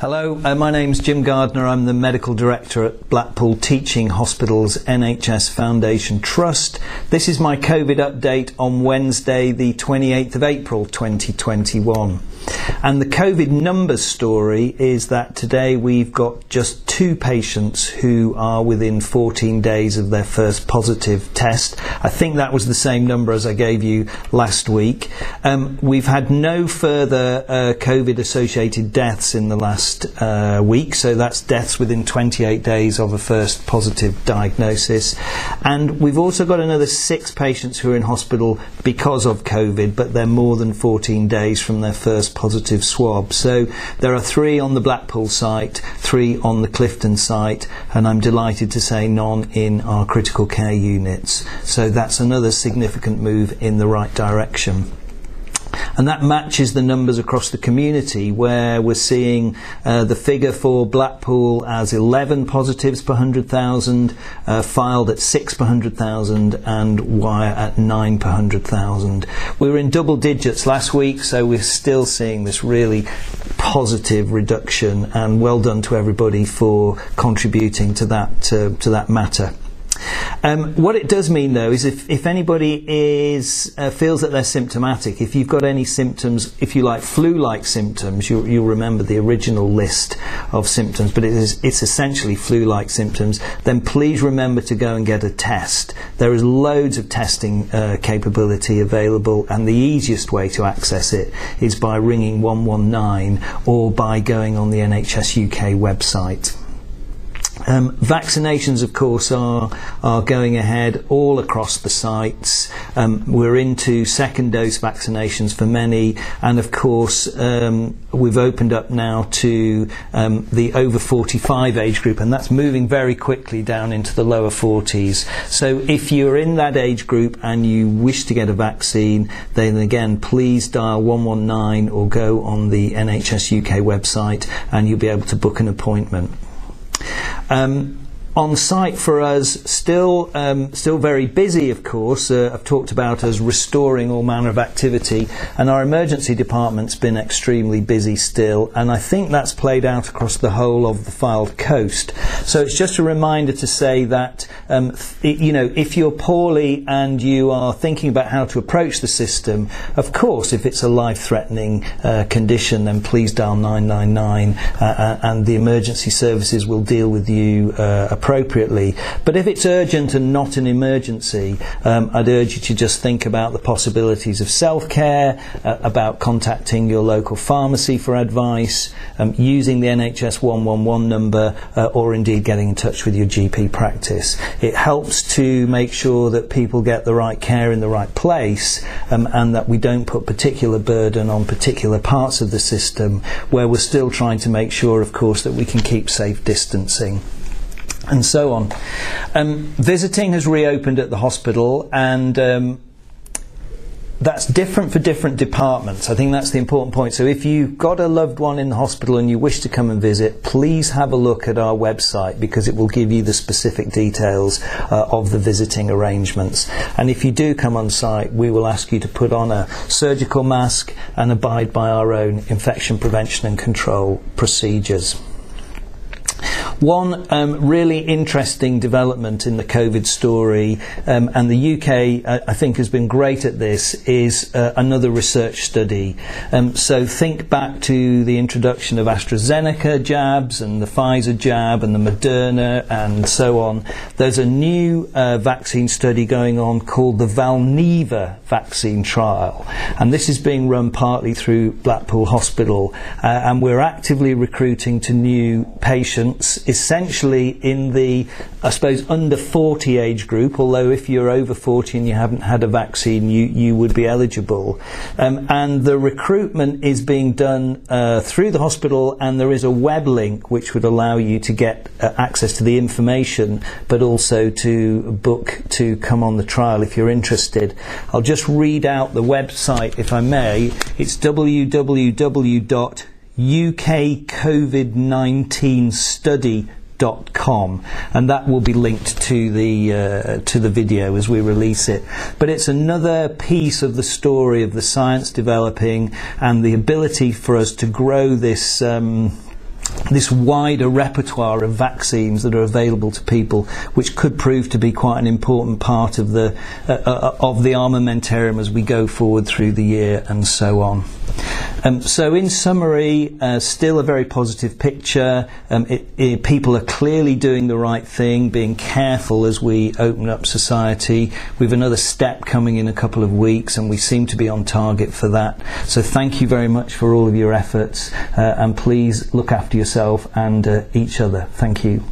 Hello, uh, my name's Jim Gardner. I'm the Medical Director at Blackpool Teaching Hospitals NHS Foundation Trust. This is my COVID update on Wednesday, the 28th of April 2021. And the COVID numbers story is that today we've got just two patients who are within 14 days of their first positive test. I think that was the same number as I gave you last week. Um, we've had no further uh, COVID associated deaths in the last uh, week, so that's deaths within 28 days of a first positive diagnosis. And we've also got another six patients who are in hospital because of COVID, but they're more than 14 days from their first positive swab. So there are three on the Blackpool site, three on the Clifton site, and I'm delighted to say none in our critical care units. So that's another significant move in the right direction and that matches the numbers across the community where we're seeing uh, the figure for Blackpool as 11 positives per 100,000, uh, Fylde at 6 per 100,000 and Wyre at 9 per 100,000. We were in double digits last week so we're still seeing this really positive reduction and well done to everybody for contributing to that, uh, to that matter. Um, what it does mean, though, is if, if anybody is uh, feels that they're symptomatic, if you've got any symptoms, if you like flu-like symptoms, you, you'll remember the original list of symptoms, but it is, it's essentially flu-like symptoms, then please remember to go and get a test. There is loads of testing uh, capability available, and the easiest way to access it is by ringing 119 or by going on the NHS UK website. Um, vaccinations, of course, are are going ahead all across the sites. Um, we're into second dose vaccinations for many, and of course, um, we've opened up now to um, the over 45 age group, and that's moving very quickly down into the lower 40s. So, if you're in that age group and you wish to get a vaccine, then again, please dial 119 or go on the NHS UK website, and you'll be able to book an appointment. Um, on site for us, still um, still very busy, of course. Uh, I've talked about us restoring all manner of activity, and our emergency department's been extremely busy still, and I think that's played out across the whole of the Fylde coast. So it's just a reminder to say that um, th- you know if you're poorly and you are thinking about how to approach the system, of course, if it's a life-threatening uh, condition, then please dial 999, uh, uh, and the emergency services will deal with you uh, appropriately. But if it's urgent and not an emergency, um, I'd urge you to just think about the possibilities of self care, uh, about contacting your local pharmacy for advice, um, using the NHS 111 number, uh, or indeed getting in touch with your GP practice. It helps to make sure that people get the right care in the right place um, and that we don't put particular burden on particular parts of the system where we're still trying to make sure, of course, that we can keep safe distancing and so on. Um, visiting has reopened at the hospital, and um, that's different for different departments. I think that's the important point. So if you've got a loved one in the hospital and you wish to come and visit, please have a look at our website because it will give you the specific details uh, of the visiting arrangements. And if you do come on site, we will ask you to put on a surgical mask and abide by our own infection prevention and control procedures. One um, really interesting development in the COVID story, um, and the UK, I think, has been great at this, is uh, another research study. Um, so think back to the introduction of AstraZeneca jabs and the Pfizer jab and the Moderna and so on. There's a new uh, vaccine study going on called the Valneva vaccine trial, and this is being run partly through Blackpool Hospital, uh, and we're actively recruiting to new patients essentially in the, I suppose, under 40 age group, although if you're over 40 and you haven't had a vaccine, you, you would be eligible. Um, and the recruitment is being done uh, through the hospital, and there is a web link which would allow you to get uh, access to the information, but also to book to come on the trial if you're interested. I'll just read out the website if I may. It's www ukcovid19study.com and that will be linked to the uh, to the video as we release it. But it's another piece of the story of the science developing and the ability for us to grow this um, this wider repertoire of vaccines that are available to people, which could prove to be quite an important part of the uh, uh, of the armamentarium as we go forward through the year and so on. Um, so, in summary, uh, still a very positive picture. Um, it, it, people are clearly doing the right thing, being careful as we open up society. We've another step coming in a couple of weeks, and we seem to be on target for that. So, thank you very much for all of your efforts, uh, and please look after yourself and uh, each other. Thank you.